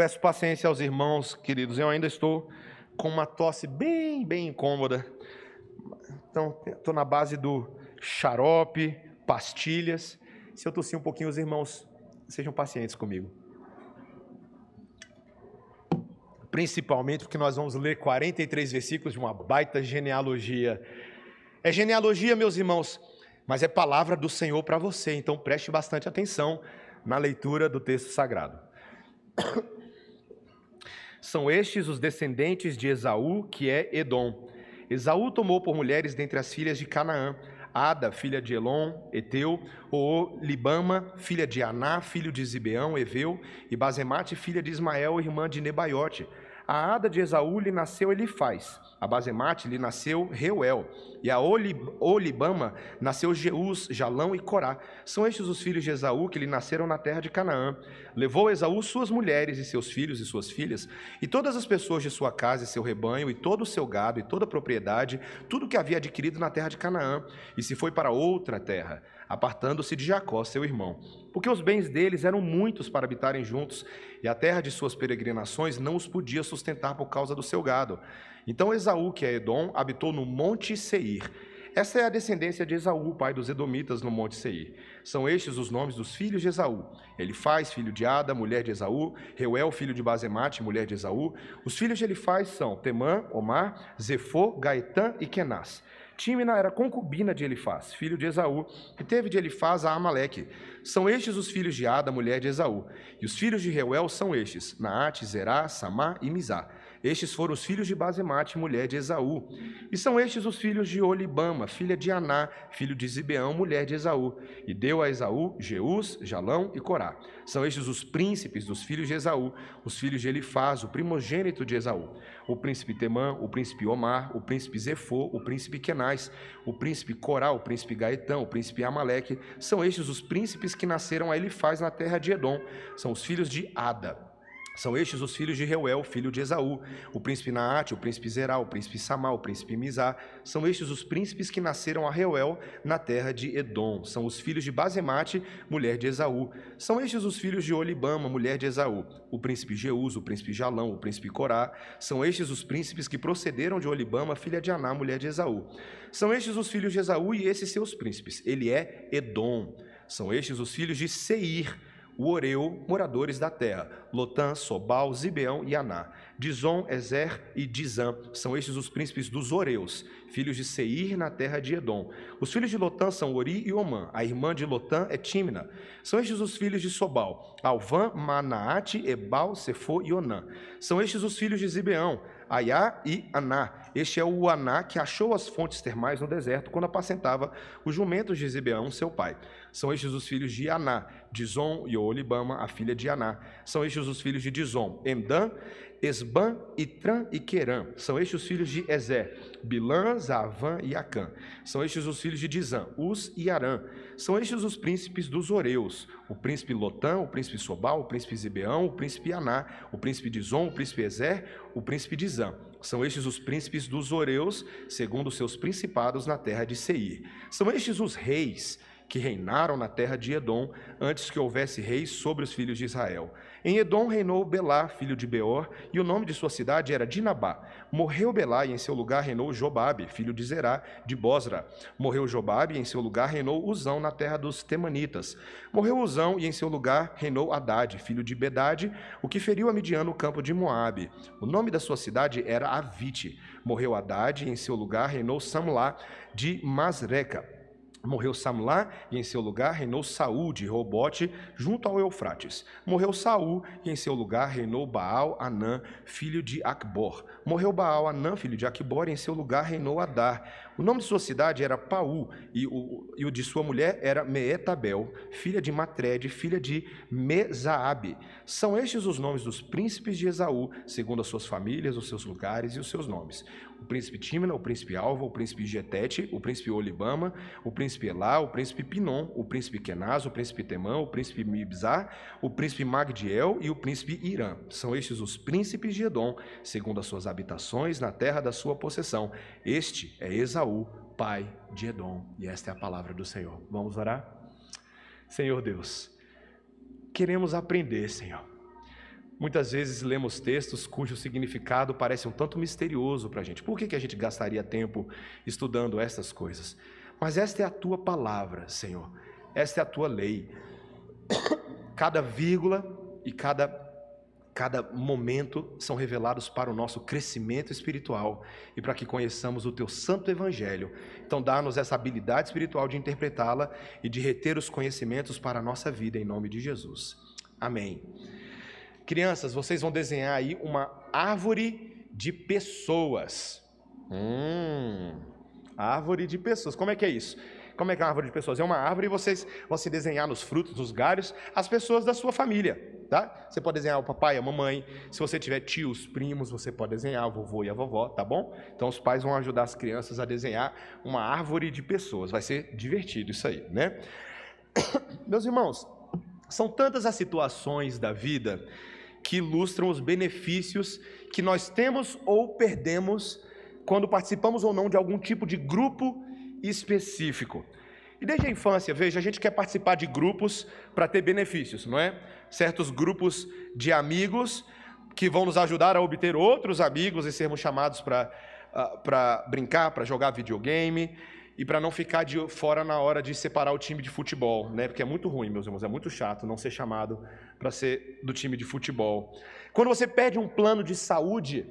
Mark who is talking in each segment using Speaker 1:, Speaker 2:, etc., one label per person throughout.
Speaker 1: peço paciência aos irmãos, queridos, eu ainda estou com uma tosse bem, bem incômoda. Então, estou na base do xarope, pastilhas. Se eu tossir um pouquinho, os irmãos sejam pacientes comigo. Principalmente porque nós vamos ler 43 versículos de uma baita genealogia. É genealogia, meus irmãos, mas é palavra do Senhor para você, então preste bastante atenção na leitura do texto sagrado. São estes os descendentes de Esaú, que é Edom. Esaú tomou por mulheres dentre as filhas de Canaã Ada, filha de Elon, Eteu, Libama, filha de Aná, filho de Zibeão, Eveu, e Bazemate, filha de Ismael, irmã de Nebaiote. A Ada de Esaú lhe nasceu Elifaz, a Bazemate lhe nasceu Reuel, e a Olibama nasceu Jeus, Jalão e Corá. São estes os filhos de Esaú que lhe nasceram na terra de Canaã. Levou Esaú suas mulheres e seus filhos e suas filhas, e todas as pessoas de sua casa e seu rebanho, e todo o seu gado e toda a propriedade, tudo que havia adquirido na terra de Canaã, e se foi para outra terra, apartando-se de Jacó, seu irmão. Porque os bens deles eram muitos para habitarem juntos, e a terra de suas peregrinações não os podia sustentar por causa do seu gado. Então Esaú, que é Edom, habitou no Monte Seir. Essa é a descendência de Esaú, pai dos Edomitas, no Monte Seir. São estes os nomes dos filhos de Esaú. Elifaz, filho de Ada, mulher de Esaú. Reuel, filho de Bazemate, mulher de Esaú. Os filhos de Elifaz são Temã, Omar, Zefô, Gaetã e Kenaz. Tímina era concubina de Elifaz, filho de Esaú, e teve de Elifaz a Amaleque. São estes os filhos de Ada, mulher de Esaú. E os filhos de Reuel são estes: Naate, Zerá, Samá e Mizá. Estes foram os filhos de Basemate, mulher de Esaú. E são estes os filhos de Olibama, filha de Aná, filho de Zibeão, mulher de Esaú. E deu a Esaú Jeus, Jalão e Corá. São estes os príncipes dos filhos de Esaú, os filhos de Elifaz, o primogênito de Esaú. O príncipe Temã, o príncipe Omar, o príncipe Zefô, o príncipe Kenaz, o príncipe Corá, o príncipe Gaetão, o príncipe Amaleque. São estes os príncipes que nasceram a Elifaz na terra de Edom. São os filhos de Ada. São estes os filhos de Reuel, filho de Esaú, o príncipe Naate, o príncipe Zerá, o príncipe Samá, o príncipe Mizá. São estes os príncipes que nasceram a Reuel na terra de Edom. São os filhos de Bazemate, mulher de Esaú. São estes os filhos de Olibama, mulher de Esaú, o príncipe Jeus, o príncipe Jalão, o príncipe Corá. São estes os príncipes que procederam de Olibama, filha de Aná, mulher de Esaú. São estes os filhos de Esaú e esses seus príncipes. Ele é Edom. São estes os filhos de Seir, o Oreu, moradores da terra, Lotã, Sobal, Zibeão e Aná. Dizon, Ezer e Dizã são estes os príncipes dos Oreus, filhos de Seir na terra de Edom. Os filhos de Lotã são Ori e Omã. A irmã de Lotã é Timna. São estes os filhos de Sobal, Alvã, Manaate, Ebal, Sefô e Onã. São estes os filhos de Zibeão, Aiá e Aná. Este é o Aná que achou as fontes termais no deserto quando apacentava os jumentos de Zibeão, seu pai. São estes os filhos de Aná, Dizon e Olibama, a filha de Aná. São estes os filhos de Dizon, Emdan, Esban, Itran e Querã. São estes os filhos de Ezer, Bilã, Zavã e Acã. São estes os filhos de Dizã, Us e Arã. São estes os príncipes dos Oreus, o príncipe Lotã, o príncipe Sobal, o príncipe Zibeão, o príncipe Aná, o príncipe Dizon, o príncipe Ezer, o príncipe Dizã. São estes os príncipes dos Oreus, segundo seus principados na terra de Seir. São estes os reis que reinaram na terra de Edom, antes que houvesse reis sobre os filhos de Israel. Em Edom reinou Belá, filho de Beor, e o nome de sua cidade era Dinabá. Morreu Belá, e em seu lugar reinou Jobabe, filho de Zerá, de Bosra. Morreu Jobabe, e em seu lugar reinou Uzão, na terra dos Temanitas. Morreu Uzão, e em seu lugar reinou Haddad, filho de Bedade, o que feriu a Midian no campo de Moabe. O nome da sua cidade era Avite. Morreu Haddad, e em seu lugar reinou Samlá, de Masreca. Morreu Samlá e em seu lugar reinou Saúl de Robote, junto ao Eufrates. Morreu Saúl e em seu lugar reinou Baal Anã, filho de Acbor. Morreu Baal Anã, filho de Acbor, e em seu lugar reinou Adar. O nome de sua cidade era Paú, e o, e o de sua mulher era Meetabel, filha de Matred, filha de Mezaabe. São estes os nomes dos príncipes de Esaú, segundo as suas famílias, os seus lugares e os seus nomes o príncipe Timna, o príncipe Alva, o príncipe Getete, o príncipe Olibama, o príncipe Elá, o príncipe Pinon, o príncipe Kenaz, o príncipe Temã, o príncipe Mibzar, o príncipe Magdiel e o príncipe Irã. São estes os príncipes de Edom, segundo as suas habitações na terra da sua possessão. Este é Esaú, pai de Edom. E esta é a palavra do Senhor. Vamos orar? Senhor Deus, queremos aprender, Senhor muitas vezes lemos textos cujo significado parece um tanto misterioso para a gente. Por que, que a gente gastaria tempo estudando essas coisas? Mas esta é a tua palavra, Senhor. Esta é a tua lei. Cada vírgula e cada cada momento são revelados para o nosso crescimento espiritual e para que conheçamos o teu santo evangelho. Então, dá-nos essa habilidade espiritual de interpretá-la e de reter os conhecimentos para a nossa vida, em nome de Jesus. Amém. Crianças, vocês vão desenhar aí uma árvore de pessoas. Hum, árvore de pessoas. Como é que é isso? Como é que é uma árvore de pessoas? É uma árvore e vocês vão se desenhar nos frutos, nos galhos, as pessoas da sua família, tá? Você pode desenhar o papai, a mamãe. Se você tiver tios, primos, você pode desenhar o vovô e a vovó, tá bom? Então os pais vão ajudar as crianças a desenhar uma árvore de pessoas. Vai ser divertido isso aí, né? Meus irmãos, são tantas as situações da vida que ilustram os benefícios que nós temos ou perdemos quando participamos ou não de algum tipo de grupo específico. E desde a infância, veja, a gente quer participar de grupos para ter benefícios, não é? Certos grupos de amigos que vão nos ajudar a obter outros amigos e sermos chamados para uh, brincar, para jogar videogame e para não ficar de fora na hora de separar o time de futebol, né? Porque é muito ruim, meus irmãos, é muito chato não ser chamado para ser do time de futebol. Quando você perde um plano de saúde,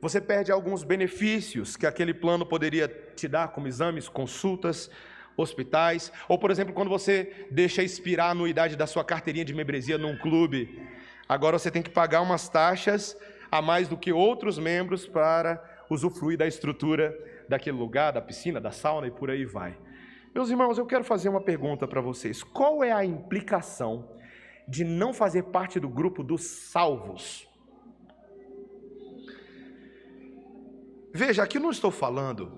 Speaker 1: você perde alguns benefícios que aquele plano poderia te dar, como exames, consultas, hospitais, ou por exemplo, quando você deixa expirar a anuidade da sua carteirinha de membresia num clube, agora você tem que pagar umas taxas a mais do que outros membros para usufruir da estrutura daquele lugar, da piscina, da sauna e por aí vai. Meus irmãos, eu quero fazer uma pergunta para vocês. Qual é a implicação de não fazer parte do grupo dos salvos? Veja, aqui não estou falando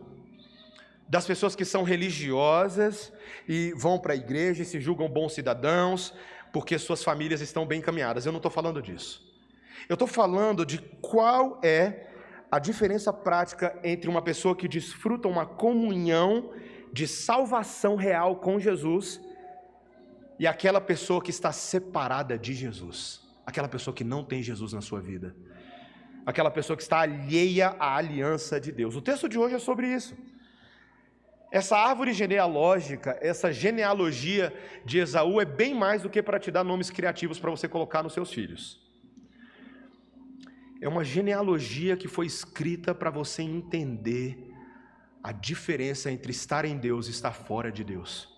Speaker 1: das pessoas que são religiosas e vão para a igreja e se julgam bons cidadãos porque suas famílias estão bem encaminhadas. Eu não estou falando disso. Eu estou falando de qual é a diferença prática entre uma pessoa que desfruta uma comunhão de salvação real com Jesus e aquela pessoa que está separada de Jesus, aquela pessoa que não tem Jesus na sua vida aquela pessoa que está alheia à aliança de Deus. O texto de hoje é sobre isso. Essa árvore genealógica, essa genealogia de Esaú é bem mais do que para te dar nomes criativos para você colocar nos seus filhos. É uma genealogia que foi escrita para você entender a diferença entre estar em Deus e estar fora de Deus.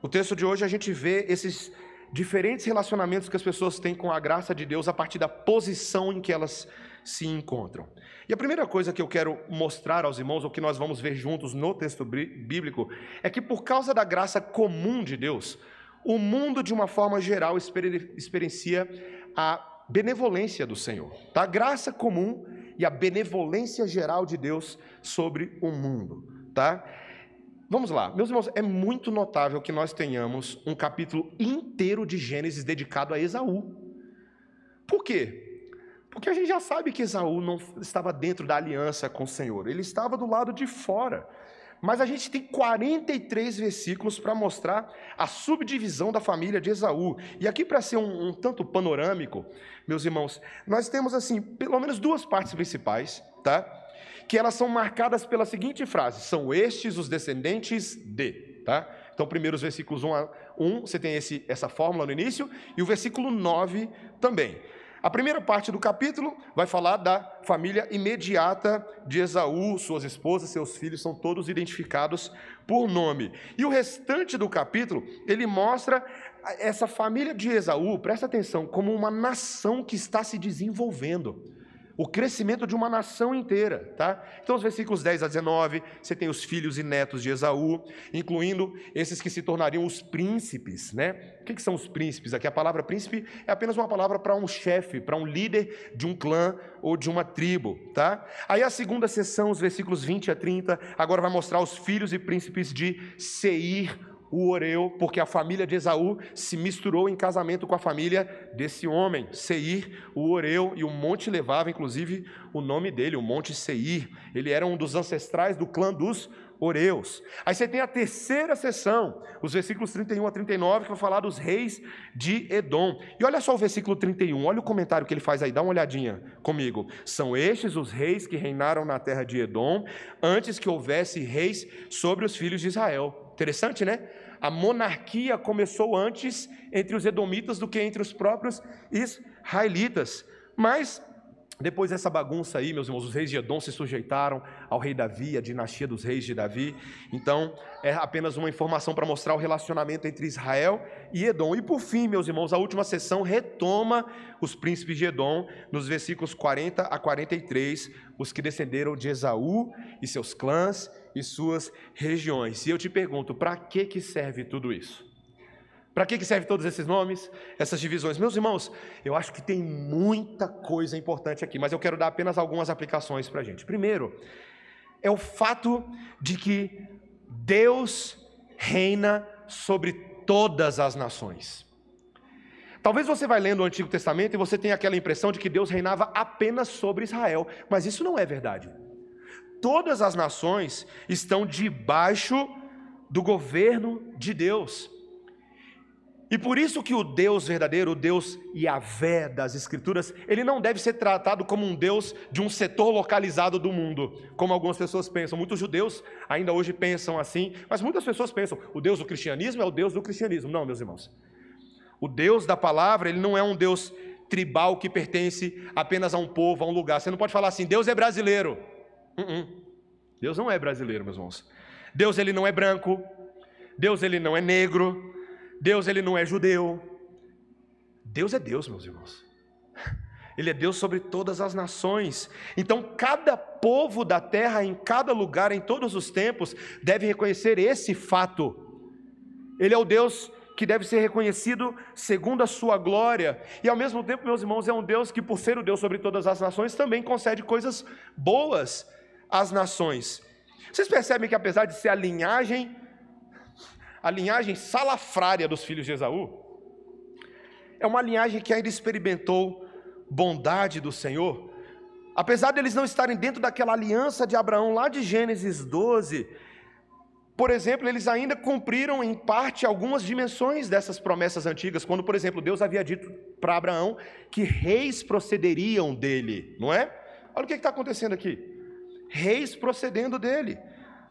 Speaker 1: O texto de hoje a gente vê esses diferentes relacionamentos que as pessoas têm com a graça de Deus a partir da posição em que elas se encontram. E a primeira coisa que eu quero mostrar aos irmãos, ou que nós vamos ver juntos no texto bíblico, é que por causa da graça comum de Deus, o mundo de uma forma geral experiencia a benevolência do Senhor. Tá? A graça comum e a benevolência geral de Deus sobre o mundo, tá? Vamos lá, meus irmãos, é muito notável que nós tenhamos um capítulo inteiro de Gênesis dedicado a Esaú. Por quê? Porque a gente já sabe que Esaú não estava dentro da aliança com o Senhor, ele estava do lado de fora. Mas a gente tem 43 versículos para mostrar a subdivisão da família de Esaú. E aqui, para ser um, um tanto panorâmico, meus irmãos, nós temos assim, pelo menos duas partes principais, tá? que elas são marcadas pela seguinte frase: são estes os descendentes de, tá? Então, primeiro os versículos 1 a 1, você tem esse, essa fórmula no início, e o versículo 9 também. A primeira parte do capítulo vai falar da família imediata de Esaú, suas esposas, seus filhos são todos identificados por nome. E o restante do capítulo, ele mostra essa família de Esaú, presta atenção, como uma nação que está se desenvolvendo o crescimento de uma nação inteira, tá? Então, os versículos 10 a 19, você tem os filhos e netos de Esaú, incluindo esses que se tornariam os príncipes, né? O que, que são os príncipes? Aqui a palavra príncipe é apenas uma palavra para um chefe, para um líder de um clã ou de uma tribo, tá? Aí a segunda sessão, os versículos 20 a 30, agora vai mostrar os filhos e príncipes de Seir, o Oreu, porque a família de Esaú se misturou em casamento com a família desse homem, Seir, o Oreu, e o monte levava inclusive o nome dele, o Monte Seir. Ele era um dos ancestrais do clã dos Oreus. Aí você tem a terceira sessão, os versículos 31 a 39, que vai falar dos reis de Edom. E olha só o versículo 31, olha o comentário que ele faz aí, dá uma olhadinha comigo. São estes os reis que reinaram na terra de Edom, antes que houvesse reis sobre os filhos de Israel. Interessante, né? A monarquia começou antes entre os edomitas do que entre os próprios israelitas. Mas depois dessa bagunça aí, meus irmãos, os reis de Edom se sujeitaram ao rei Davi, a dinastia dos reis de Davi. Então, é apenas uma informação para mostrar o relacionamento entre Israel e Edom. E por fim, meus irmãos, a última sessão retoma os príncipes de Edom, nos versículos 40 a 43, os que descenderam de Esaú e seus clãs e suas regiões. E eu te pergunto, para que, que serve tudo isso? Para que serve todos esses nomes, essas divisões? Meus irmãos, eu acho que tem muita coisa importante aqui, mas eu quero dar apenas algumas aplicações para a gente. Primeiro, é o fato de que Deus reina sobre todas as nações. Talvez você vai lendo o Antigo Testamento e você tenha aquela impressão de que Deus reinava apenas sobre Israel, mas isso não é verdade. Todas as nações estão debaixo do governo de Deus. E por isso que o Deus verdadeiro, o Deus Yahvé das Escrituras, ele não deve ser tratado como um Deus de um setor localizado do mundo, como algumas pessoas pensam. Muitos judeus ainda hoje pensam assim, mas muitas pessoas pensam, o Deus do cristianismo é o Deus do cristianismo. Não, meus irmãos. O Deus da palavra, ele não é um Deus tribal que pertence apenas a um povo, a um lugar. Você não pode falar assim, Deus é brasileiro. Uh -uh. Deus não é brasileiro, meus irmãos. Deus ele não é branco. Deus ele não é negro. Deus ele não é judeu. Deus é Deus, meus irmãos. Ele é Deus sobre todas as nações. Então, cada povo da terra, em cada lugar, em todos os tempos, deve reconhecer esse fato. Ele é o Deus que deve ser reconhecido segundo a sua glória. E ao mesmo tempo, meus irmãos, é um Deus que, por ser o Deus sobre todas as nações, também concede coisas boas às nações. Vocês percebem que apesar de ser a linhagem a linhagem salafrária dos filhos de Esaú, é uma linhagem que ainda experimentou bondade do Senhor. Apesar de eles não estarem dentro daquela aliança de Abraão lá de Gênesis 12, por exemplo, eles ainda cumpriram em parte algumas dimensões dessas promessas antigas, quando, por exemplo, Deus havia dito para Abraão que reis procederiam dele, não é? Olha o que está acontecendo aqui: reis procedendo dele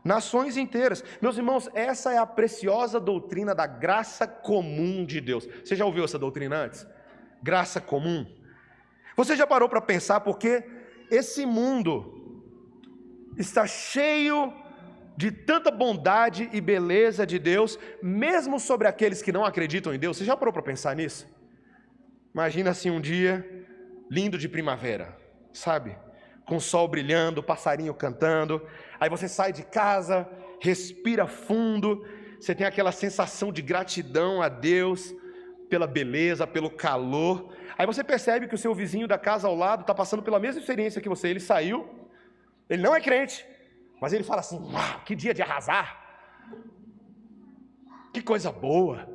Speaker 1: nações inteiras. Meus irmãos, essa é a preciosa doutrina da graça comum de Deus. Você já ouviu essa doutrina antes? Graça comum. Você já parou para pensar porque esse mundo está cheio de tanta bondade e beleza de Deus, mesmo sobre aqueles que não acreditam em Deus? Você já parou para pensar nisso? Imagina assim um dia lindo de primavera, sabe? Com o sol brilhando, passarinho cantando, Aí você sai de casa, respira fundo, você tem aquela sensação de gratidão a Deus pela beleza, pelo calor. Aí você percebe que o seu vizinho da casa ao lado está passando pela mesma experiência que você. Ele saiu, ele não é crente, mas ele fala assim: que dia de arrasar! Que coisa boa!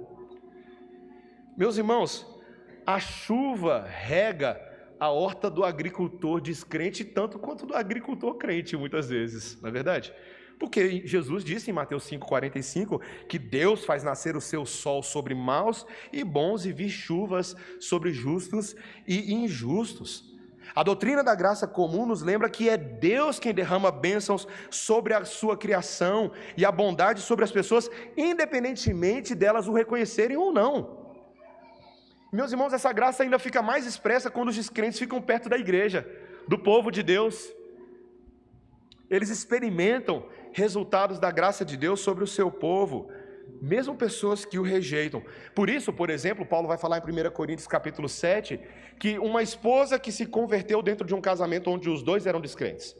Speaker 1: Meus irmãos, a chuva rega a horta do agricultor descrente tanto quanto do agricultor crente, muitas vezes, não é verdade? Porque Jesus disse em Mateus 5,45 que Deus faz nascer o seu sol sobre maus e bons e vir chuvas sobre justos e injustos. A doutrina da graça comum nos lembra que é Deus quem derrama bênçãos sobre a sua criação e a bondade sobre as pessoas, independentemente delas o reconhecerem ou não. Meus irmãos, essa graça ainda fica mais expressa quando os descrentes ficam perto da igreja, do povo de Deus. Eles experimentam resultados da graça de Deus sobre o seu povo, mesmo pessoas que o rejeitam. Por isso, por exemplo, Paulo vai falar em 1 Coríntios capítulo 7, que uma esposa que se converteu dentro de um casamento onde os dois eram descrentes,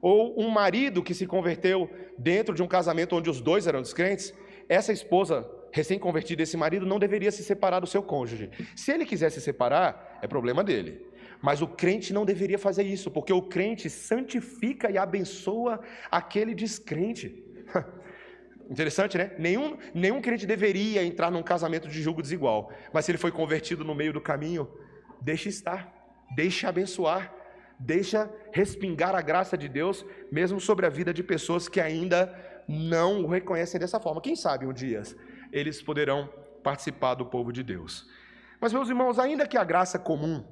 Speaker 1: ou um marido que se converteu dentro de um casamento onde os dois eram descrentes, essa esposa recém-convertido, esse marido não deveria se separar do seu cônjuge. Se ele quiser se separar, é problema dele. Mas o crente não deveria fazer isso, porque o crente santifica e abençoa aquele descrente. Interessante, né? Nenhum, nenhum crente deveria entrar num casamento de julgo desigual. Mas se ele foi convertido no meio do caminho, deixe estar, deixe abençoar, deixa respingar a graça de Deus, mesmo sobre a vida de pessoas que ainda não o reconhecem dessa forma. Quem sabe um dia eles poderão participar do povo de Deus. Mas, meus irmãos, ainda que a graça comum,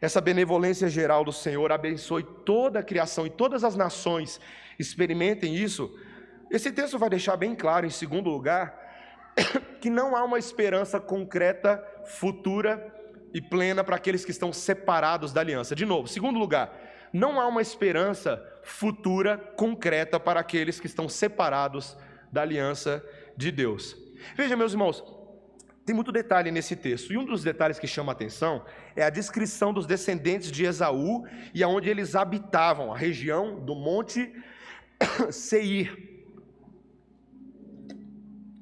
Speaker 1: essa benevolência geral do Senhor abençoe toda a criação e todas as nações experimentem isso, esse texto vai deixar bem claro, em segundo lugar, que não há uma esperança concreta, futura e plena para aqueles que estão separados da aliança. De novo, segundo lugar, não há uma esperança futura concreta para aqueles que estão separados da aliança de Deus. Veja, meus irmãos, tem muito detalhe nesse texto, e um dos detalhes que chama a atenção é a descrição dos descendentes de Esaú e aonde eles habitavam, a região do Monte Seir.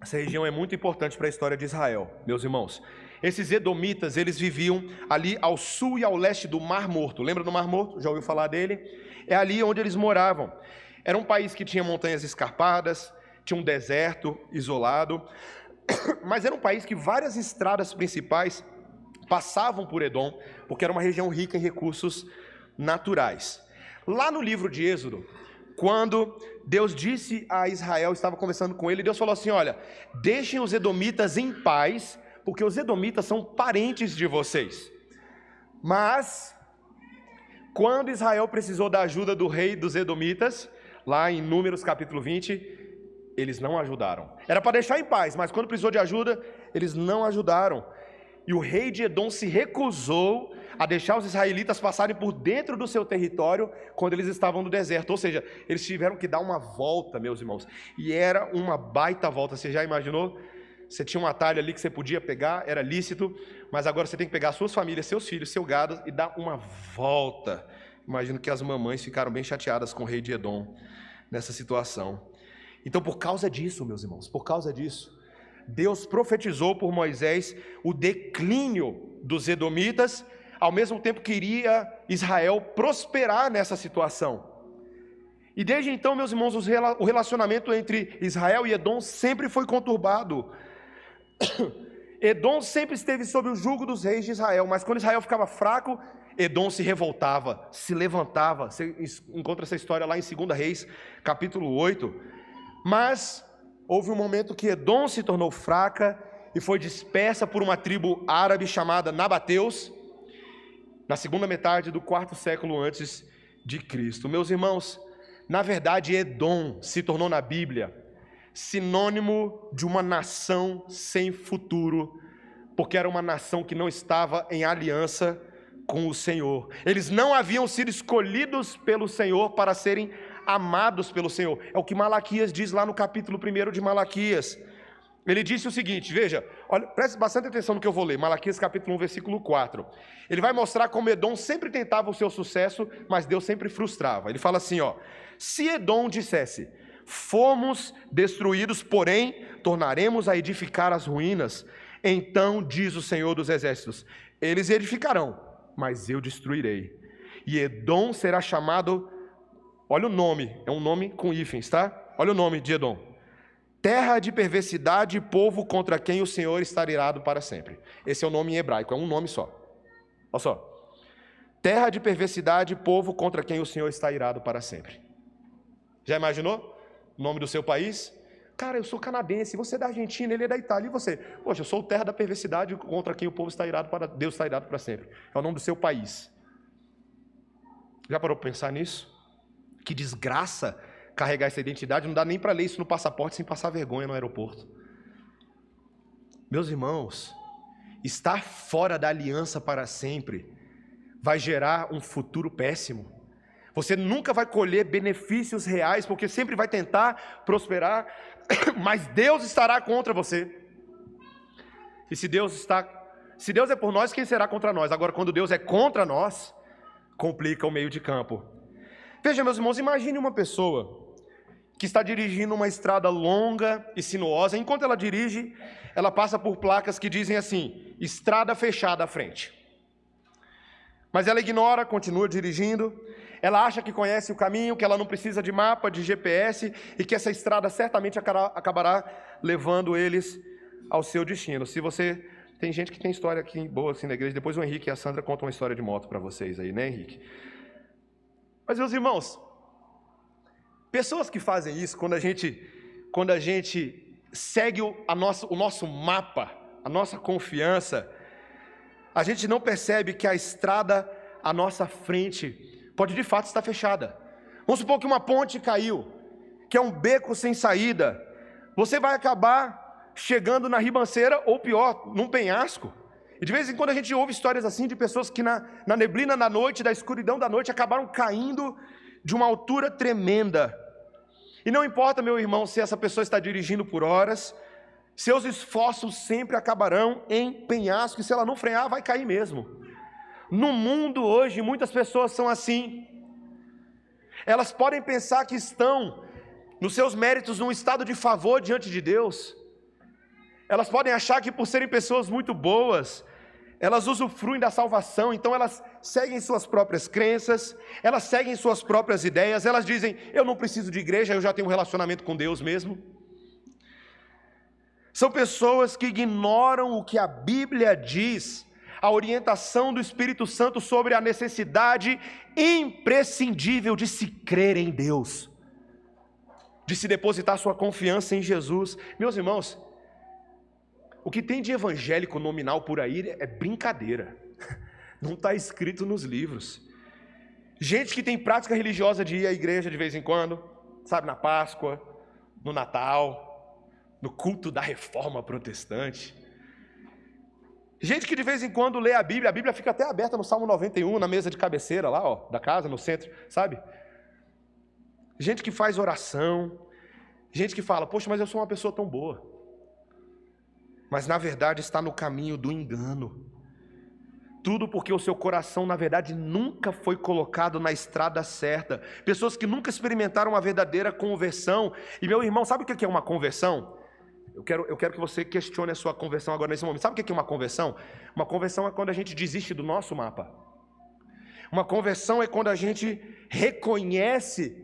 Speaker 1: Essa região é muito importante para a história de Israel, meus irmãos. Esses edomitas, eles viviam ali ao sul e ao leste do Mar Morto. Lembra do Mar Morto? Já ouviu falar dele? É ali onde eles moravam. Era um país que tinha montanhas escarpadas, tinha um deserto isolado, mas era um país que várias estradas principais passavam por Edom, porque era uma região rica em recursos naturais. Lá no livro de Êxodo, quando Deus disse a Israel, estava conversando com ele, Deus falou assim: Olha, deixem os edomitas em paz, porque os edomitas são parentes de vocês. Mas, quando Israel precisou da ajuda do rei dos edomitas, lá em Números capítulo 20, eles não ajudaram. Era para deixar em paz, mas quando precisou de ajuda, eles não ajudaram. E o rei de Edom se recusou a deixar os israelitas passarem por dentro do seu território quando eles estavam no deserto. Ou seja, eles tiveram que dar uma volta, meus irmãos. E era uma baita volta. Você já imaginou? Você tinha um atalho ali que você podia pegar, era lícito, mas agora você tem que pegar suas famílias, seus filhos, seu gado e dar uma volta. Imagino que as mamães ficaram bem chateadas com o rei de Edom nessa situação. Então, por causa disso, meus irmãos, por causa disso, Deus profetizou por Moisés o declínio dos edomitas, ao mesmo tempo que iria Israel prosperar nessa situação. E desde então, meus irmãos, o relacionamento entre Israel e Edom sempre foi conturbado. Edom sempre esteve sob o jugo dos reis de Israel, mas quando Israel ficava fraco, Edom se revoltava, se levantava. Você encontra essa história lá em 2 Reis, capítulo 8. Mas houve um momento que Edom se tornou fraca e foi dispersa por uma tribo árabe chamada Nabateus, na segunda metade do quarto século antes de Cristo. Meus irmãos, na verdade, Edom se tornou na Bíblia sinônimo de uma nação sem futuro, porque era uma nação que não estava em aliança com o Senhor. Eles não haviam sido escolhidos pelo Senhor para serem amados pelo Senhor. É o que Malaquias diz lá no capítulo 1 de Malaquias. Ele disse o seguinte, veja, olha, preste bastante atenção no que eu vou ler, Malaquias capítulo 1, versículo 4. Ele vai mostrar como Edom sempre tentava o seu sucesso, mas Deus sempre frustrava. Ele fala assim, ó: Se Edom dissesse: "Fomos destruídos, porém tornaremos a edificar as ruínas", então diz o Senhor dos exércitos: Eles edificarão, mas eu destruirei. E Edom será chamado Olha o nome, é um nome com hífens, tá? Olha o nome de Edom. Terra de perversidade, povo contra quem o Senhor está irado para sempre. Esse é o nome em hebraico, é um nome só. Olha só. Terra de perversidade, povo contra quem o Senhor está irado para sempre. Já imaginou? O nome do seu país? Cara, eu sou canadense, você é da Argentina, ele é da Itália, e você? Poxa, eu sou terra da perversidade contra quem o povo está irado para Deus está irado para sempre. É o nome do seu país. Já parou para pensar nisso? Que desgraça carregar essa identidade, não dá nem para ler isso no passaporte sem passar vergonha no aeroporto. Meus irmãos, estar fora da aliança para sempre vai gerar um futuro péssimo. Você nunca vai colher benefícios reais, porque sempre vai tentar prosperar, mas Deus estará contra você. E se Deus está, se Deus é por nós, quem será contra nós? Agora, quando Deus é contra nós, complica o meio de campo. Veja, meus irmãos, imagine uma pessoa que está dirigindo uma estrada longa e sinuosa. Enquanto ela dirige, ela passa por placas que dizem assim: estrada fechada à frente. Mas ela ignora, continua dirigindo. Ela acha que conhece o caminho, que ela não precisa de mapa, de GPS e que essa estrada certamente acabará levando eles ao seu destino. Se você tem gente que tem história aqui boa assim na igreja, depois o Henrique e a Sandra contam uma história de moto para vocês aí, né, Henrique? Mas, meus irmãos, pessoas que fazem isso, quando a gente quando a gente segue o, a o nosso mapa, a nossa confiança, a gente não percebe que a estrada à nossa frente pode de fato estar fechada. Vamos supor que uma ponte caiu, que é um beco sem saída. Você vai acabar chegando na ribanceira, ou pior, num penhasco. E de vez em quando a gente ouve histórias assim de pessoas que na, na neblina da noite, da escuridão da noite, acabaram caindo de uma altura tremenda. E não importa, meu irmão, se essa pessoa está dirigindo por horas, seus esforços sempre acabarão em penhasco, e se ela não frear, vai cair mesmo. No mundo hoje, muitas pessoas são assim. Elas podem pensar que estão, nos seus méritos, num estado de favor diante de Deus. Elas podem achar que, por serem pessoas muito boas, elas usufruem da salvação, então elas seguem suas próprias crenças, elas seguem suas próprias ideias, elas dizem: Eu não preciso de igreja, eu já tenho um relacionamento com Deus mesmo. São pessoas que ignoram o que a Bíblia diz, a orientação do Espírito Santo sobre a necessidade imprescindível de se crer em Deus, de se depositar sua confiança em Jesus. Meus irmãos, o que tem de evangélico nominal por aí é brincadeira. Não está escrito nos livros. Gente que tem prática religiosa de ir à igreja de vez em quando, sabe, na Páscoa, no Natal, no culto da reforma protestante. Gente que de vez em quando lê a Bíblia, a Bíblia fica até aberta no Salmo 91, na mesa de cabeceira lá, ó, da casa, no centro, sabe? Gente que faz oração, gente que fala, poxa, mas eu sou uma pessoa tão boa mas na verdade está no caminho do engano. Tudo porque o seu coração, na verdade, nunca foi colocado na estrada certa. Pessoas que nunca experimentaram uma verdadeira conversão. E meu irmão, sabe o que é uma conversão? Eu quero, eu quero que você questione a sua conversão agora nesse momento. Sabe o que é uma conversão? Uma conversão é quando a gente desiste do nosso mapa. Uma conversão é quando a gente reconhece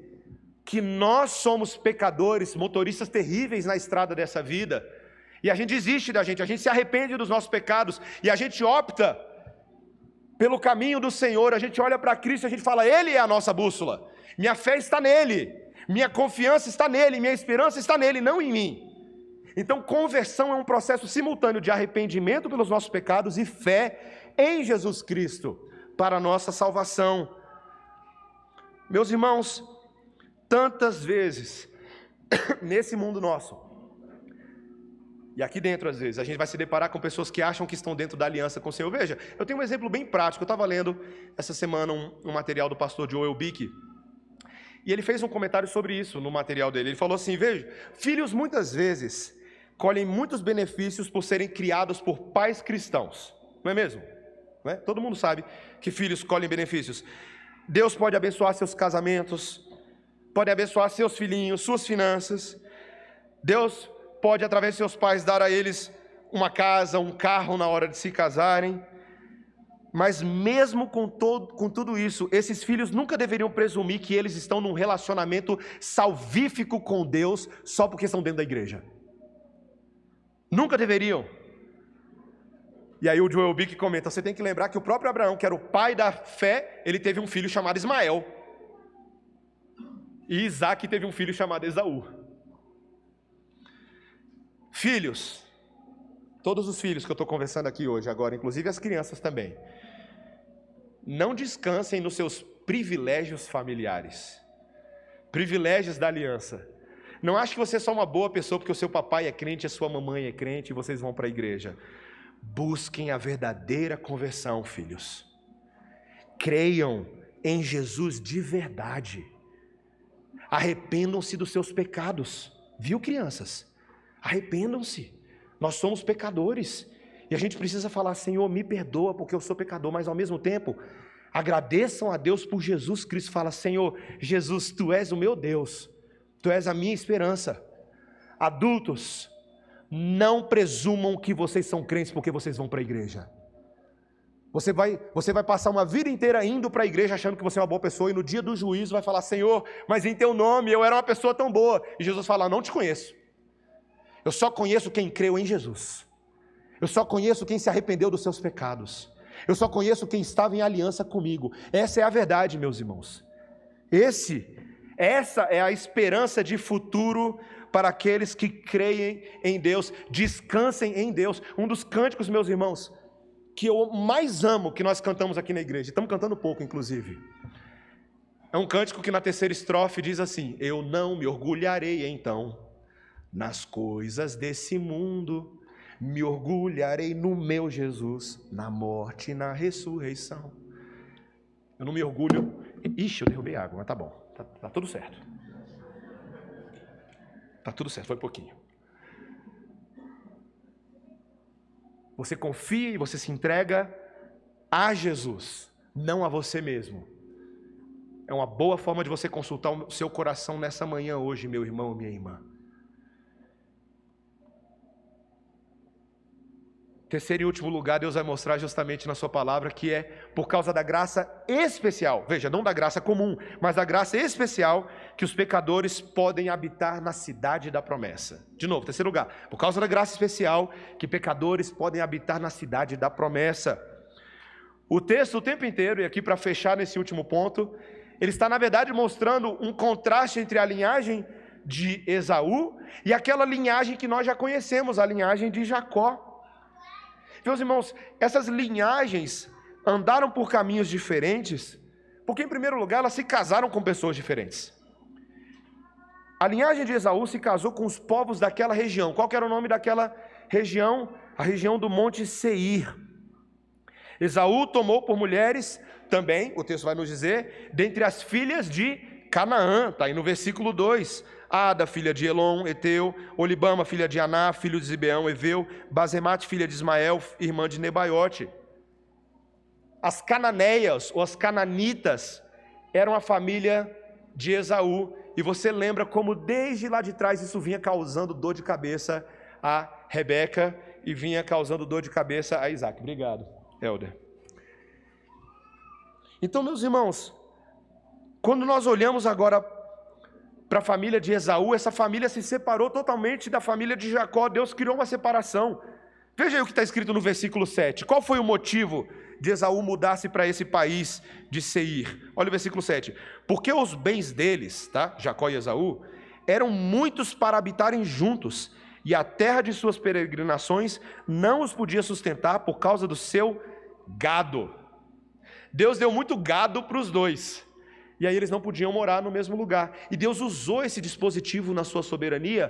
Speaker 1: que nós somos pecadores, motoristas terríveis na estrada dessa vida e a gente desiste da gente, a gente se arrepende dos nossos pecados e a gente opta pelo caminho do Senhor, a gente olha para Cristo e a gente fala: Ele é a nossa bússola, minha fé está nele, minha confiança está nele, minha esperança está nele, não em mim. Então, conversão é um processo simultâneo de arrependimento pelos nossos pecados e fé em Jesus Cristo para a nossa salvação. Meus irmãos, tantas vezes nesse mundo nosso, e aqui dentro, às vezes, a gente vai se deparar com pessoas que acham que estão dentro da aliança com o Senhor. Veja, eu tenho um exemplo bem prático. Eu estava lendo essa semana um, um, material do pastor Joel Bick. E ele fez um comentário sobre isso no material dele. Ele falou assim: veja, filhos muitas vezes colhem muitos benefícios por serem criados por pais cristãos. Não é mesmo? Não é? Todo mundo sabe que filhos colhem benefícios. Deus pode abençoar seus casamentos, pode abençoar seus filhinhos, suas finanças. Deus pode, através de seus pais, dar a eles uma casa, um carro na hora de se casarem. Mas mesmo com, todo, com tudo isso, esses filhos nunca deveriam presumir que eles estão num relacionamento salvífico com Deus só porque estão dentro da igreja. Nunca deveriam. E aí o Joel Bick comenta: você tem que lembrar que o próprio Abraão, que era o pai da fé, ele teve um filho chamado Ismael. E Isaac teve um filho chamado Esaú. Filhos, todos os filhos que eu estou conversando aqui hoje, agora, inclusive as crianças também, não descansem nos seus privilégios familiares, privilégios da aliança. Não ache que você é só uma boa pessoa porque o seu papai é crente, a sua mamãe é crente e vocês vão para a igreja. Busquem a verdadeira conversão, filhos. Creiam em Jesus de verdade. Arrependam-se dos seus pecados. Viu, crianças? Arrependam-se. Nós somos pecadores. E a gente precisa falar: Senhor, me perdoa porque eu sou pecador, mas ao mesmo tempo, agradeçam a Deus por Jesus Cristo. Fala: Senhor, Jesus, tu és o meu Deus, tu és a minha esperança. Adultos, não presumam que vocês são crentes porque vocês vão para a igreja. Você vai, você vai passar uma vida inteira indo para a igreja achando que você é uma boa pessoa e no dia do juízo vai falar: Senhor, mas em teu nome eu era uma pessoa tão boa. E Jesus fala: Não te conheço. Eu só conheço quem creu em Jesus. Eu só conheço quem se arrependeu dos seus pecados. Eu só conheço quem estava em aliança comigo. Essa é a verdade, meus irmãos. Esse, essa é a esperança de futuro para aqueles que creem em Deus, descansem em Deus. Um dos cânticos, meus irmãos, que eu mais amo que nós cantamos aqui na igreja, estamos cantando pouco, inclusive. É um cântico que na terceira estrofe diz assim: Eu não me orgulharei então nas coisas desse mundo, me orgulharei no meu Jesus, na morte e na ressurreição. Eu não me orgulho. Ixi, eu derrubei água, mas tá bom, tá, tá tudo certo. Tá tudo certo, foi pouquinho. Você confia e você se entrega a Jesus, não a você mesmo. É uma boa forma de você consultar o seu coração nessa manhã hoje, meu irmão, minha irmã. Terceiro e último lugar, Deus vai mostrar justamente na Sua palavra que é por causa da graça especial, veja, não da graça comum, mas da graça especial que os pecadores podem habitar na cidade da promessa. De novo, terceiro lugar, por causa da graça especial que pecadores podem habitar na cidade da promessa. O texto o tempo inteiro, e aqui para fechar nesse último ponto, ele está na verdade mostrando um contraste entre a linhagem de Esaú e aquela linhagem que nós já conhecemos, a linhagem de Jacó. Meus irmãos, essas linhagens andaram por caminhos diferentes, porque, em primeiro lugar, elas se casaram com pessoas diferentes. A linhagem de Esaú se casou com os povos daquela região. Qual era o nome daquela região? A região do Monte Seir. Esaú tomou por mulheres também, o texto vai nos dizer, dentre as filhas de Canaã, está aí no versículo 2. Ada, filha de Elon, Eteu, Olibama, filha de Aná, filho de Zibeão, Eveu, Bazemate, filha de Ismael, irmã de Nebaiote. As cananeias, ou as cananitas, eram a família de Esaú, e você lembra como desde lá de trás isso vinha causando dor de cabeça a Rebeca e vinha causando dor de cabeça a Isaac. Obrigado, Helder. Então, meus irmãos, quando nós olhamos agora para a família de Esaú, essa família se separou totalmente da família de Jacó. Deus criou uma separação. Veja aí o que está escrito no versículo 7. Qual foi o motivo de Esaú mudar-se para esse país de Seir? Olha o versículo 7. Porque os bens deles, tá? Jacó e Esaú, eram muitos para habitarem juntos, e a terra de suas peregrinações não os podia sustentar por causa do seu gado. Deus deu muito gado para os dois. E aí eles não podiam morar no mesmo lugar. E Deus usou esse dispositivo na sua soberania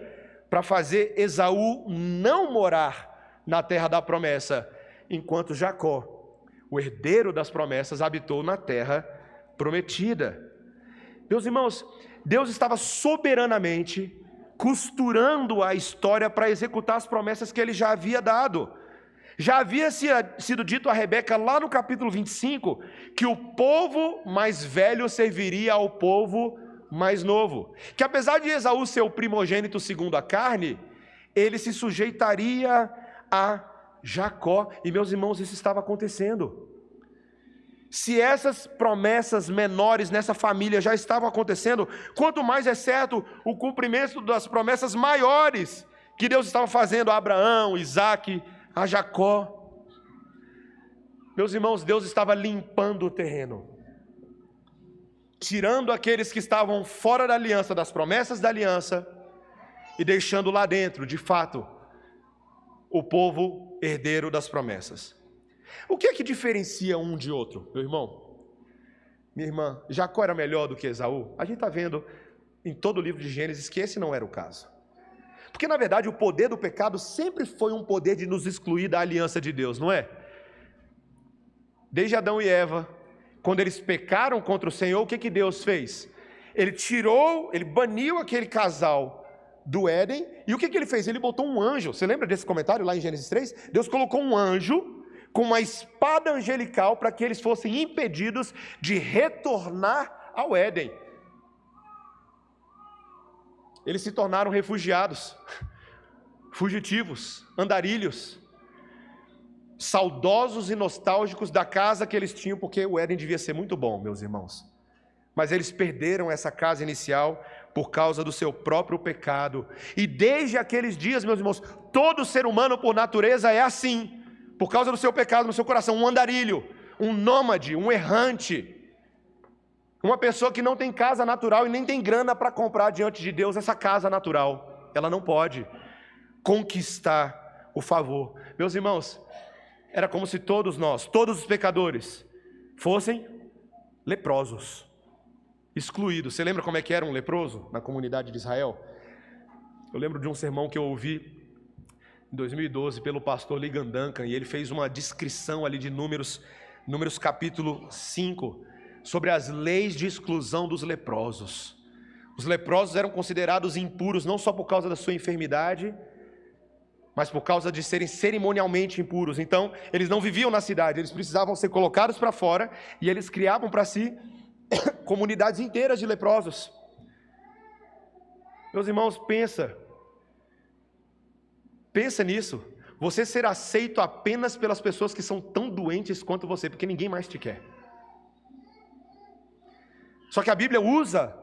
Speaker 1: para fazer Esaú não morar na terra da promessa, enquanto Jacó, o herdeiro das promessas, habitou na terra prometida. Meus irmãos, Deus estava soberanamente costurando a história para executar as promessas que ele já havia dado. Já havia sido dito a Rebeca lá no capítulo 25 que o povo mais velho serviria ao povo mais novo. Que apesar de Esaú ser o primogênito segundo a carne, ele se sujeitaria a Jacó. E meus irmãos, isso estava acontecendo. Se essas promessas menores nessa família já estavam acontecendo, quanto mais é certo o cumprimento das promessas maiores que Deus estava fazendo a Abraão, Isaac a Jacó. Meus irmãos, Deus estava limpando o terreno, tirando aqueles que estavam fora da aliança, das promessas da aliança, e deixando lá dentro, de fato, o povo herdeiro das promessas. O que é que diferencia um de outro, meu irmão? Minha irmã, Jacó era melhor do que Esaú? A gente está vendo em todo o livro de Gênesis que esse não era o caso. Porque na verdade o poder do pecado sempre foi um poder de nos excluir da aliança de Deus, não é? Desde Adão e Eva, quando eles pecaram contra o Senhor, o que, que Deus fez? Ele tirou, ele baniu aquele casal do Éden, e o que, que ele fez? Ele botou um anjo. Você lembra desse comentário lá em Gênesis 3? Deus colocou um anjo com uma espada angelical para que eles fossem impedidos de retornar ao Éden eles se tornaram refugiados, fugitivos, andarilhos, saudosos e nostálgicos da casa que eles tinham, porque o Éden devia ser muito bom, meus irmãos. Mas eles perderam essa casa inicial por causa do seu próprio pecado. E desde aqueles dias, meus irmãos, todo ser humano por natureza é assim, por causa do seu pecado no seu coração, um andarilho, um nômade, um errante. Uma pessoa que não tem casa natural e nem tem grana para comprar diante de Deus essa casa natural. ela não pode conquistar o favor. Meus irmãos, era como se todos nós, todos os pecadores, fossem leprosos, excluídos. Você lembra como é que era um leproso na comunidade de Israel? Eu lembro de um sermão que eu ouvi em 2012 pelo pastor Ligan Duncan, e ele fez uma descrição ali de números, números capítulo 5, sobre as leis de exclusão dos leprosos. Os leprosos eram considerados impuros não só por causa da sua enfermidade, mas por causa de serem cerimonialmente impuros. Então, eles não viviam na cidade, eles precisavam ser colocados para fora e eles criavam para si comunidades inteiras de leprosos. Meus irmãos, pensa. Pensa nisso. Você ser aceito apenas pelas pessoas que são tão doentes quanto você, porque ninguém mais te quer. Só que a Bíblia usa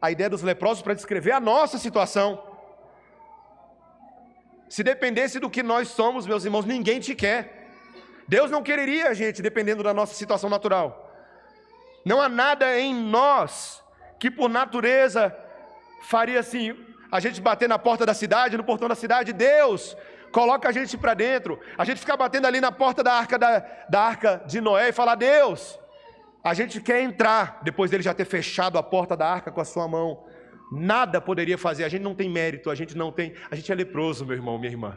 Speaker 1: a ideia dos leprosos para descrever a nossa situação. Se dependesse do que nós somos, meus irmãos, ninguém te quer. Deus não quereria a gente dependendo da nossa situação natural. Não há nada em nós que por natureza faria assim, a gente bater na porta da cidade, no portão da cidade, Deus, coloca a gente para dentro. A gente ficar batendo ali na porta da arca, da, da arca de Noé e falar, Deus, a gente quer entrar, depois dele já ter fechado a porta da arca com a sua mão. Nada poderia fazer, a gente não tem mérito, a gente não tem, a gente é leproso, meu irmão, minha irmã.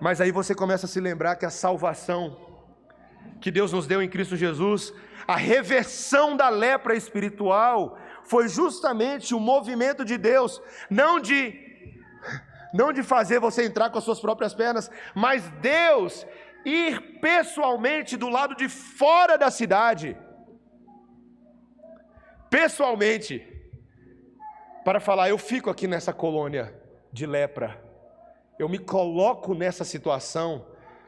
Speaker 1: Mas aí você começa a se lembrar que a salvação que Deus nos deu em Cristo Jesus, a reversão da lepra espiritual, foi justamente o movimento de Deus, não de não de fazer você entrar com as suas próprias pernas, mas Deus ir pessoalmente do lado de fora da cidade pessoalmente, para falar: eu fico aqui nessa colônia de lepra, eu me coloco nessa situação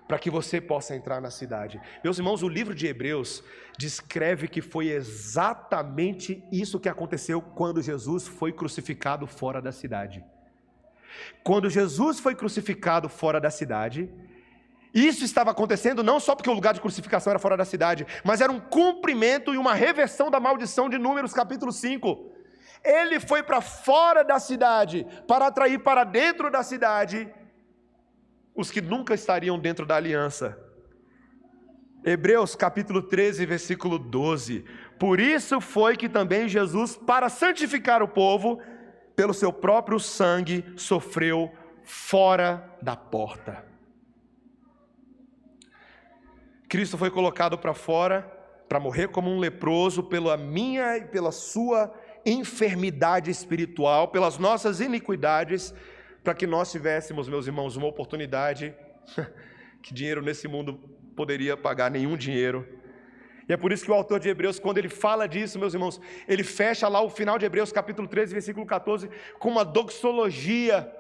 Speaker 1: para que você possa entrar na cidade. Meus irmãos, o livro de Hebreus descreve que foi exatamente isso que aconteceu quando Jesus foi crucificado fora da cidade. Quando Jesus foi crucificado fora da cidade, isso estava acontecendo não só porque o lugar de crucificação era fora da cidade, mas era um cumprimento e uma reversão da maldição de Números capítulo 5. Ele foi para fora da cidade para atrair para dentro da cidade os que nunca estariam dentro da aliança. Hebreus capítulo 13, versículo 12. Por isso foi que também Jesus, para santificar o povo, pelo seu próprio sangue, sofreu fora da porta. Cristo foi colocado para fora para morrer como um leproso pela minha e pela sua enfermidade espiritual, pelas nossas iniquidades, para que nós tivéssemos, meus irmãos, uma oportunidade que dinheiro nesse mundo poderia pagar nenhum dinheiro. E é por isso que o autor de Hebreus, quando ele fala disso, meus irmãos, ele fecha lá o final de Hebreus, capítulo 13, versículo 14, com uma doxologia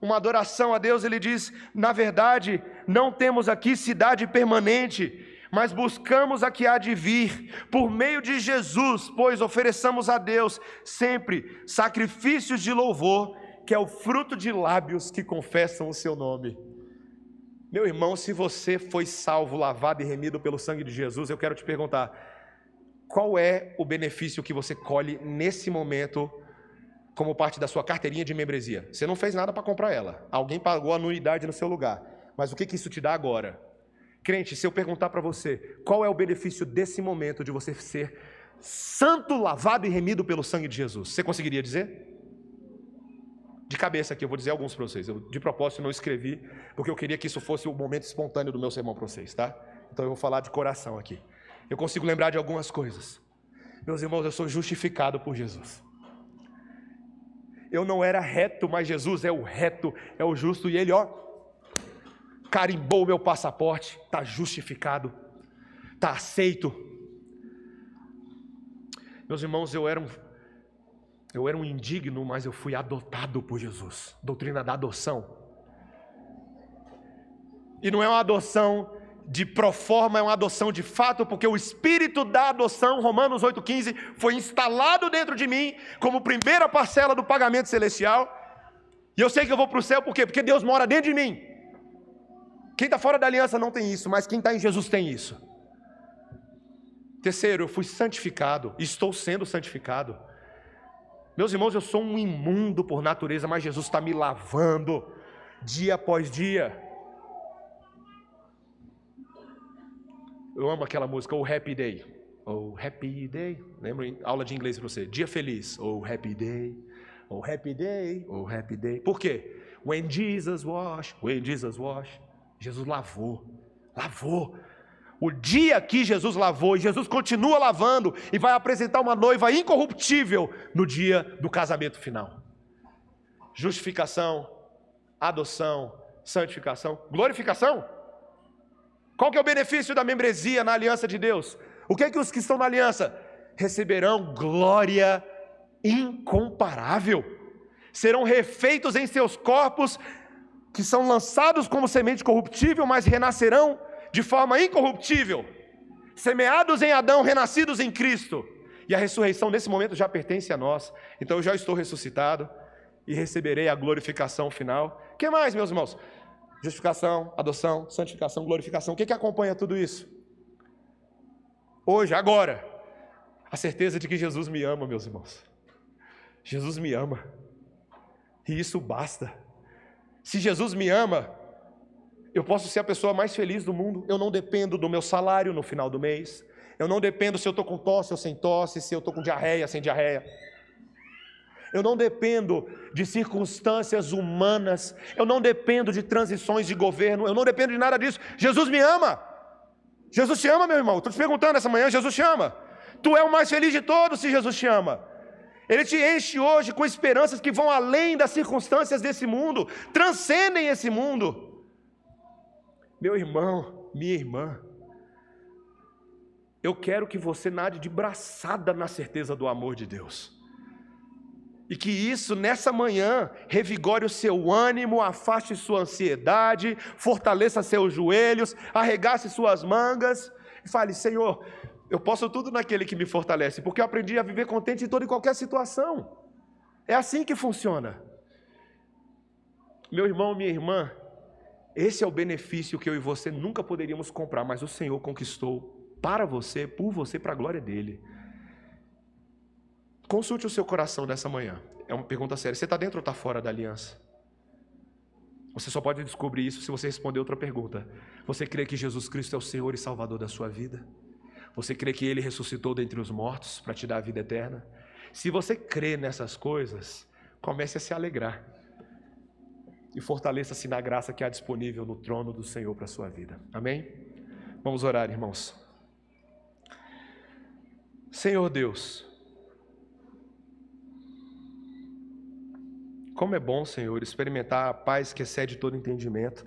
Speaker 1: uma adoração a Deus, ele diz: na verdade, não temos aqui cidade permanente, mas buscamos a que há de vir, por meio de Jesus, pois ofereçamos a Deus sempre sacrifícios de louvor, que é o fruto de lábios que confessam o seu nome. Meu irmão, se você foi salvo, lavado e remido pelo sangue de Jesus, eu quero te perguntar: qual é o benefício que você colhe nesse momento? Como parte da sua carteirinha de membresia. Você não fez nada para comprar ela. Alguém pagou a anuidade no seu lugar. Mas o que, que isso te dá agora? Crente, se eu perguntar para você, qual é o benefício desse momento de você ser santo, lavado e remido pelo sangue de Jesus? Você conseguiria dizer? De cabeça aqui, eu vou dizer alguns para vocês. Eu, de propósito, não escrevi, porque eu queria que isso fosse o momento espontâneo do meu sermão para vocês, tá? Então eu vou falar de coração aqui. Eu consigo lembrar de algumas coisas. Meus irmãos, eu sou justificado por Jesus. Eu não era reto, mas Jesus é o reto, é o justo, e ele, ó, carimbou o meu passaporte, está justificado, está aceito. Meus irmãos, eu era um, eu era um indigno, mas eu fui adotado por Jesus. Doutrina da adoção. E não é uma adoção de proforma é uma adoção de fato, porque o espírito da adoção, Romanos 8,15, foi instalado dentro de mim como primeira parcela do pagamento celestial. E eu sei que eu vou para o céu, por quê? Porque Deus mora dentro de mim. Quem está fora da aliança não tem isso, mas quem está em Jesus tem isso. Terceiro, eu fui santificado, estou sendo santificado. Meus irmãos, eu sou um imundo por natureza, mas Jesus está me lavando dia após dia. Eu amo aquela música, o Happy Day. Oh, Happy Day. Lembra aula de inglês para você? Dia feliz. Oh, Happy Day. Oh, Happy Day. Oh, Happy Day. Por quê? When Jesus wash. When Jesus wash. Jesus lavou. Lavou. O dia que Jesus lavou, e Jesus continua lavando, e vai apresentar uma noiva incorruptível no dia do casamento final. Justificação, adoção, santificação, glorificação. Qual que é o benefício da membresia na aliança de Deus? O que é que os que estão na aliança receberão glória incomparável? Serão refeitos em seus corpos que são lançados como semente corruptível, mas renascerão de forma incorruptível, semeados em Adão, renascidos em Cristo. E a ressurreição nesse momento já pertence a nós. Então eu já estou ressuscitado e receberei a glorificação final. Que mais, meus irmãos? Justificação, adoção, santificação, glorificação. O que, que acompanha tudo isso? Hoje, agora, a certeza de que Jesus me ama, meus irmãos. Jesus me ama. E isso basta. Se Jesus me ama, eu posso ser a pessoa mais feliz do mundo. Eu não dependo do meu salário no final do mês. Eu não dependo se eu estou com tosse ou sem tosse, se eu estou com diarreia, sem diarreia. Eu não dependo de circunstâncias humanas. Eu não dependo de transições de governo. Eu não dependo de nada disso. Jesus me ama. Jesus te ama, meu irmão. Estou te perguntando essa manhã: Jesus te ama. Tu é o mais feliz de todos se Jesus te ama. Ele te enche hoje com esperanças que vão além das circunstâncias desse mundo, transcendem esse mundo. Meu irmão, minha irmã, eu quero que você nade de braçada na certeza do amor de Deus. E que isso, nessa manhã, revigore o seu ânimo, afaste sua ansiedade, fortaleça seus joelhos, arregace suas mangas e fale: Senhor, eu posso tudo naquele que me fortalece, porque eu aprendi a viver contente em toda e qualquer situação. É assim que funciona. Meu irmão, minha irmã, esse é o benefício que eu e você nunca poderíamos comprar, mas o Senhor conquistou para você, por você, para a glória dele. Consulte o seu coração nessa manhã. É uma pergunta séria. Você está dentro ou está fora da aliança? Você só pode descobrir isso se você responder outra pergunta. Você crê que Jesus Cristo é o Senhor e Salvador da sua vida? Você crê que Ele ressuscitou dentre os mortos para te dar a vida eterna? Se você crê nessas coisas, comece a se alegrar e fortaleça-se na graça que há disponível no trono do Senhor para a sua vida. Amém? Vamos orar, irmãos. Senhor Deus, como é bom, Senhor, experimentar a paz que excede todo entendimento.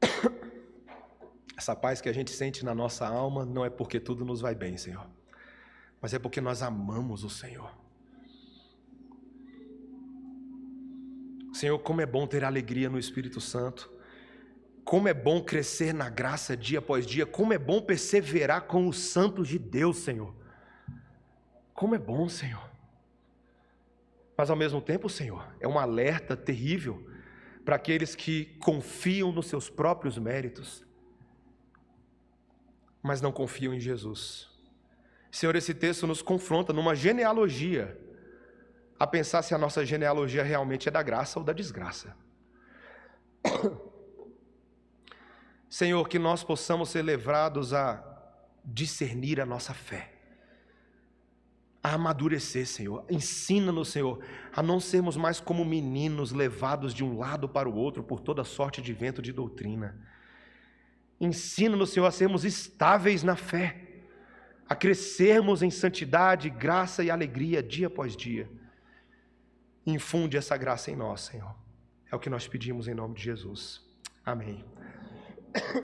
Speaker 1: Essa paz que a gente sente na nossa alma não é porque tudo nos vai bem, Senhor, mas é porque nós amamos o Senhor. Senhor, como é bom ter alegria no Espírito Santo. Como é bom crescer na graça dia após dia. Como é bom perseverar com os santos de Deus, Senhor. Como é bom, Senhor. Mas ao mesmo tempo, Senhor, é um alerta terrível para aqueles que confiam nos seus próprios méritos, mas não confiam em Jesus. Senhor, esse texto nos confronta numa genealogia a pensar se a nossa genealogia realmente é da graça ou da desgraça. Senhor, que nós possamos ser levados a discernir a nossa fé, a amadurecer, Senhor. Ensina-nos, Senhor, a não sermos mais como meninos levados de um lado para o outro por toda sorte de vento de doutrina. Ensina-nos, Senhor, a sermos estáveis na fé, a crescermos em santidade, graça e alegria dia após dia. Infunde essa graça em nós, Senhor. É o que nós pedimos em nome de Jesus. Amém.